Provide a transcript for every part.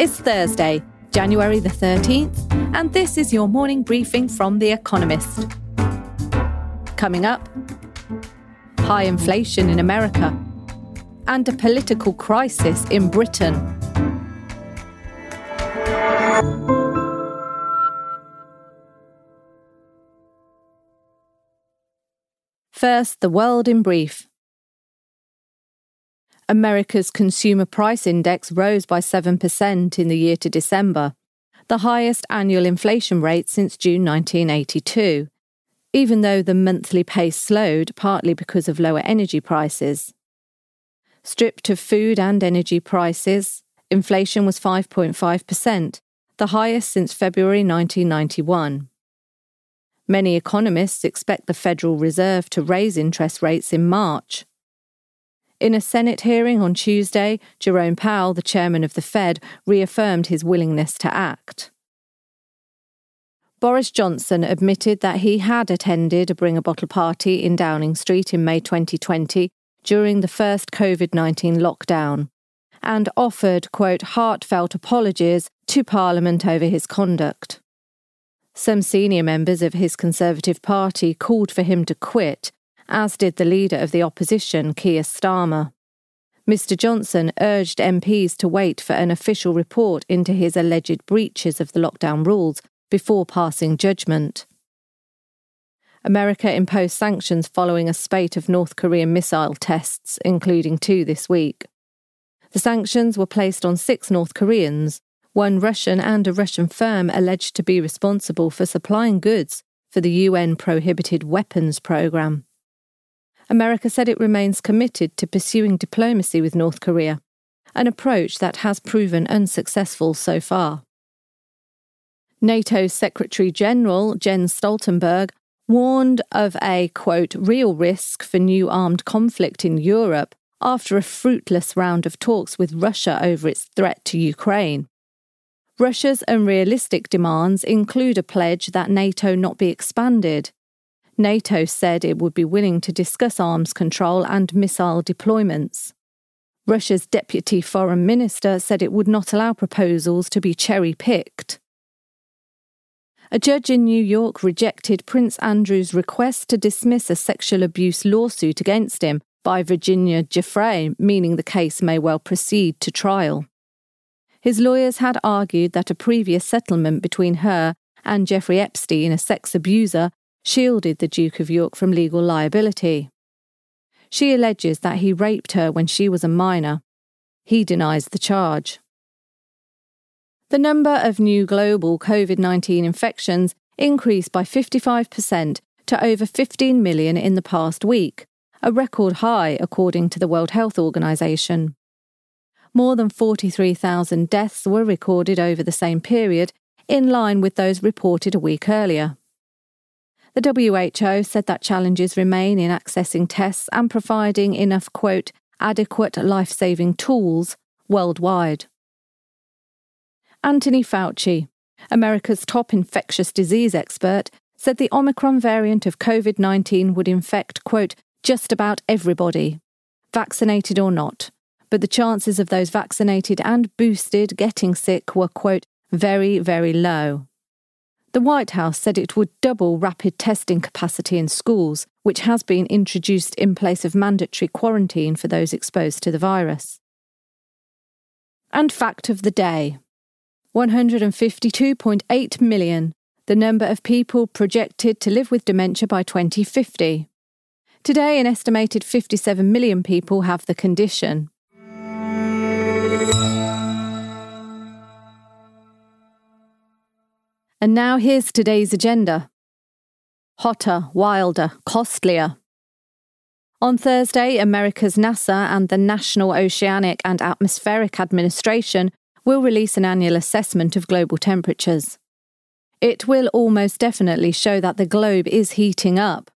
It's Thursday, January the 13th, and this is your morning briefing from The Economist. Coming up, high inflation in America and a political crisis in Britain. First, the world in brief. America's Consumer Price Index rose by 7% in the year to December, the highest annual inflation rate since June 1982, even though the monthly pace slowed partly because of lower energy prices. Stripped of food and energy prices, inflation was 5.5%, the highest since February 1991. Many economists expect the Federal Reserve to raise interest rates in March. In a Senate hearing on Tuesday, Jerome Powell, the chairman of the Fed, reaffirmed his willingness to act. Boris Johnson admitted that he had attended a Bring a Bottle party in Downing Street in May 2020 during the first COVID 19 lockdown and offered, quote, heartfelt apologies to Parliament over his conduct. Some senior members of his Conservative Party called for him to quit as did the leader of the opposition, Keir Starmer. Mr. Johnson urged MPs to wait for an official report into his alleged breaches of the lockdown rules before passing judgment. America imposed sanctions following a spate of North Korean missile tests, including two this week. The sanctions were placed on six North Koreans, one Russian and a Russian firm alleged to be responsible for supplying goods for the UN prohibited weapons program. America said it remains committed to pursuing diplomacy with North Korea, an approach that has proven unsuccessful so far. NATO's Secretary General Jens Stoltenberg warned of a, quote, real risk for new armed conflict in Europe after a fruitless round of talks with Russia over its threat to Ukraine. Russia's unrealistic demands include a pledge that NATO not be expanded, NATO said it would be willing to discuss arms control and missile deployments. Russia's deputy foreign minister said it would not allow proposals to be cherry picked. A judge in New York rejected Prince Andrew's request to dismiss a sexual abuse lawsuit against him by Virginia Giuffre, meaning the case may well proceed to trial. His lawyers had argued that a previous settlement between her and Jeffrey Epstein, a sex abuser, shielded the Duke of York from legal liability. She alleges that he raped her when she was a minor. He denies the charge. The number of new global COVID 19 infections increased by 55% to over 15 million in the past week, a record high according to the World Health Organization. More than 43,000 deaths were recorded over the same period, in line with those reported a week earlier. The WHO said that challenges remain in accessing tests and providing enough, quote, adequate life saving tools worldwide. Anthony Fauci, America's top infectious disease expert, said the Omicron variant of COVID 19 would infect, quote, just about everybody, vaccinated or not, but the chances of those vaccinated and boosted getting sick were, quote, very, very low. The White House said it would double rapid testing capacity in schools, which has been introduced in place of mandatory quarantine for those exposed to the virus. And fact of the day 152.8 million, the number of people projected to live with dementia by 2050. Today, an estimated 57 million people have the condition. And now here's today's agenda hotter, wilder, costlier. On Thursday, America's NASA and the National Oceanic and Atmospheric Administration will release an annual assessment of global temperatures. It will almost definitely show that the globe is heating up.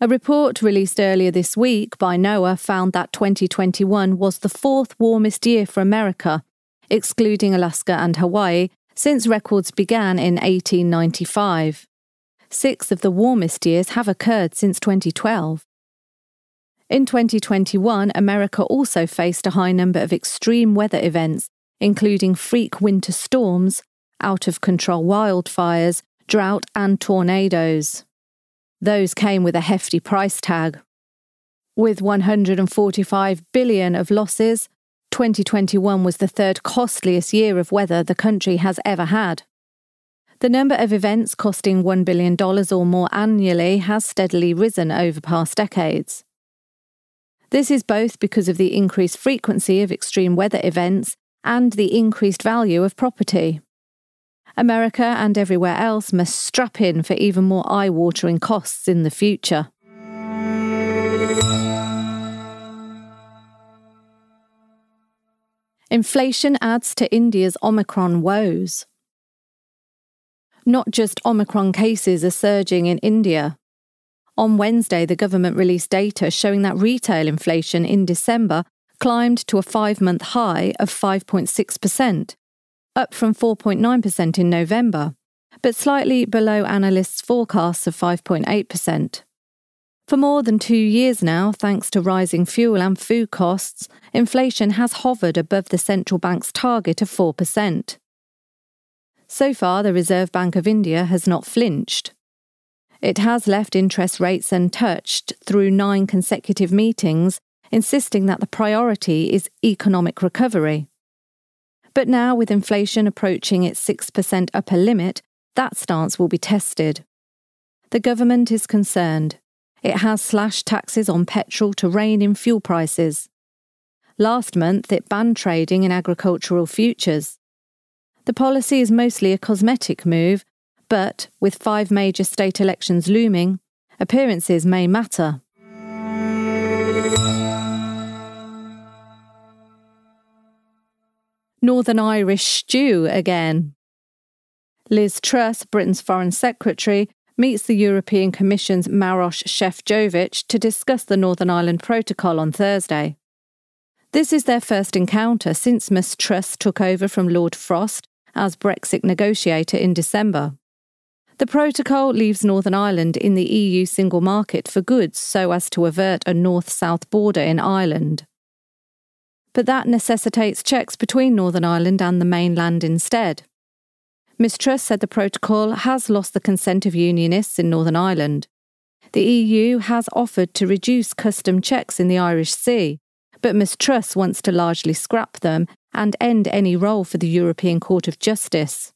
A report released earlier this week by NOAA found that 2021 was the fourth warmest year for America, excluding Alaska and Hawaii, since records began in 1895. Six of the warmest years have occurred since 2012. In 2021, America also faced a high number of extreme weather events, including freak winter storms, out of control wildfires, drought, and tornadoes. Those came with a hefty price tag. With 145 billion of losses, 2021 was the third costliest year of weather the country has ever had. The number of events costing $1 billion or more annually has steadily risen over past decades. This is both because of the increased frequency of extreme weather events and the increased value of property. America and everywhere else must strap in for even more eye watering costs in the future. Inflation adds to India's Omicron woes. Not just Omicron cases are surging in India. On Wednesday, the government released data showing that retail inflation in December climbed to a five month high of 5.6%, up from 4.9% in November, but slightly below analysts' forecasts of 5.8%. For more than two years now, thanks to rising fuel and food costs, inflation has hovered above the central bank's target of 4%. So far, the Reserve Bank of India has not flinched. It has left interest rates untouched through nine consecutive meetings, insisting that the priority is economic recovery. But now, with inflation approaching its 6% upper limit, that stance will be tested. The government is concerned. It has slashed taxes on petrol to rein in fuel prices. Last month, it banned trading in agricultural futures. The policy is mostly a cosmetic move, but with five major state elections looming, appearances may matter. Northern Irish stew again. Liz Truss, Britain's Foreign Secretary, meets the European Commission's Maroš Šefčovič to discuss the Northern Ireland Protocol on Thursday. This is their first encounter since Ms Truss took over from Lord Frost as Brexit negotiator in December. The protocol leaves Northern Ireland in the EU single market for goods so as to avert a north south border in Ireland but that necessitates checks between Northern Ireland and the mainland instead. Ms Truss said the protocol has lost the consent of unionists in Northern Ireland. The EU has offered to reduce custom checks in the Irish Sea, but Ms Truss wants to largely scrap them and end any role for the European Court of Justice.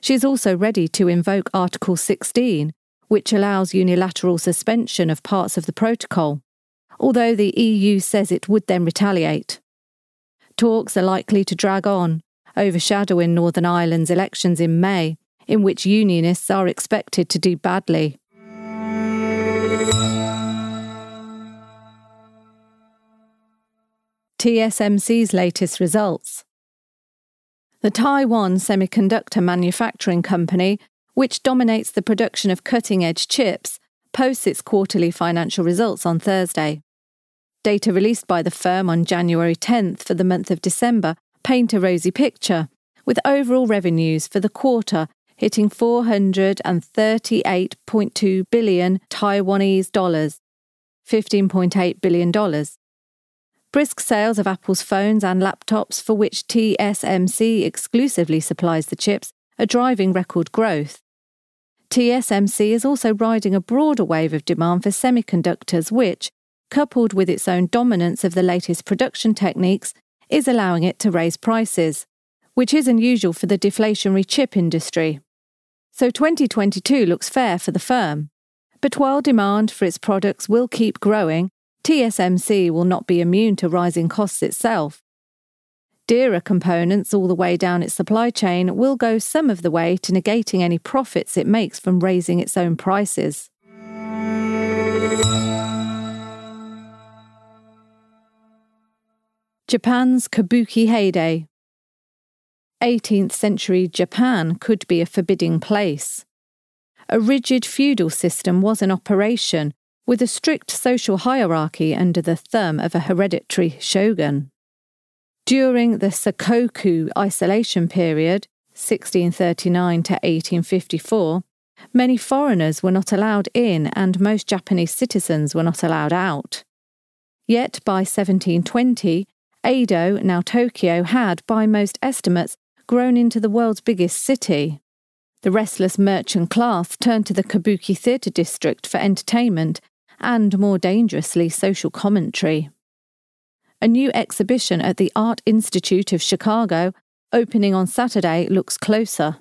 She is also ready to invoke Article 16, which allows unilateral suspension of parts of the protocol, although the EU says it would then retaliate. Talks are likely to drag on, overshadowing Northern Ireland's elections in May, in which Unionists are expected to do badly. TSMC's latest results. The Taiwan Semiconductor Manufacturing Company, which dominates the production of cutting edge chips, posts its quarterly financial results on Thursday. Data released by the firm on January 10th for the month of December paint a rosy picture, with overall revenues for the quarter hitting 438.2 billion Taiwanese dollars, $15.8 billion. Brisk sales of Apple's phones and laptops, for which TSMC exclusively supplies the chips, are driving record growth. TSMC is also riding a broader wave of demand for semiconductors, which, coupled with its own dominance of the latest production techniques, is allowing it to raise prices, which is unusual for the deflationary chip industry. So 2022 looks fair for the firm. But while demand for its products will keep growing, TSMC will not be immune to rising costs itself. Dearer components all the way down its supply chain will go some of the way to negating any profits it makes from raising its own prices. Japan's Kabuki heyday. 18th century Japan could be a forbidding place. A rigid feudal system was in operation, with a strict social hierarchy under the thumb of a hereditary shogun. During the Sakoku isolation period, 1639 to 1854, many foreigners were not allowed in and most Japanese citizens were not allowed out. Yet by 1720, Edo, now Tokyo, had, by most estimates, grown into the world's biggest city. The restless merchant class turned to the Kabuki theatre district for entertainment and, more dangerously, social commentary. A new exhibition at the Art Institute of Chicago, opening on Saturday, looks closer.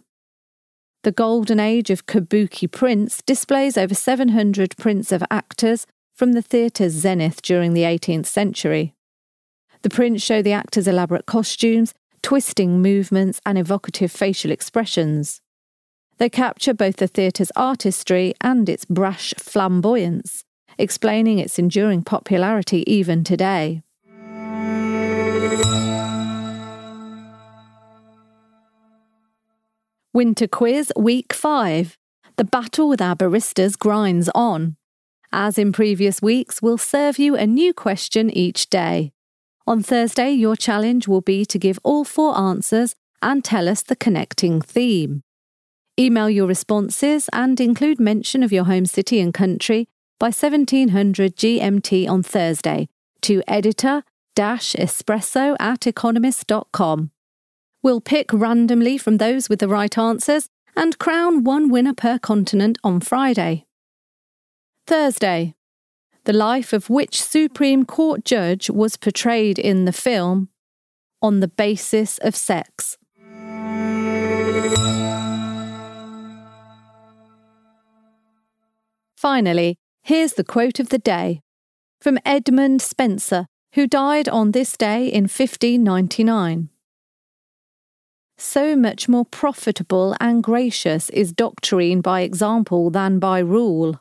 The golden age of kabuki prints displays over 700 prints of actors from the theatre's zenith during the 18th century. The prints show the actors' elaborate costumes, twisting movements, and evocative facial expressions. They capture both the theatre's artistry and its brash flamboyance, explaining its enduring popularity even today. Winter Quiz Week 5. The battle with our baristas grinds on. As in previous weeks, we'll serve you a new question each day. On Thursday, your challenge will be to give all four answers and tell us the connecting theme. Email your responses and include mention of your home city and country by 1700 GMT on Thursday to editor espresso at economist.com. We'll pick randomly from those with the right answers and crown one winner per continent on Friday. Thursday. The life of which Supreme Court judge was portrayed in the film on the basis of sex? Finally, here's the quote of the day from Edmund Spenser, who died on this day in 1599 so much more profitable and gracious is doctrine by example than by rule.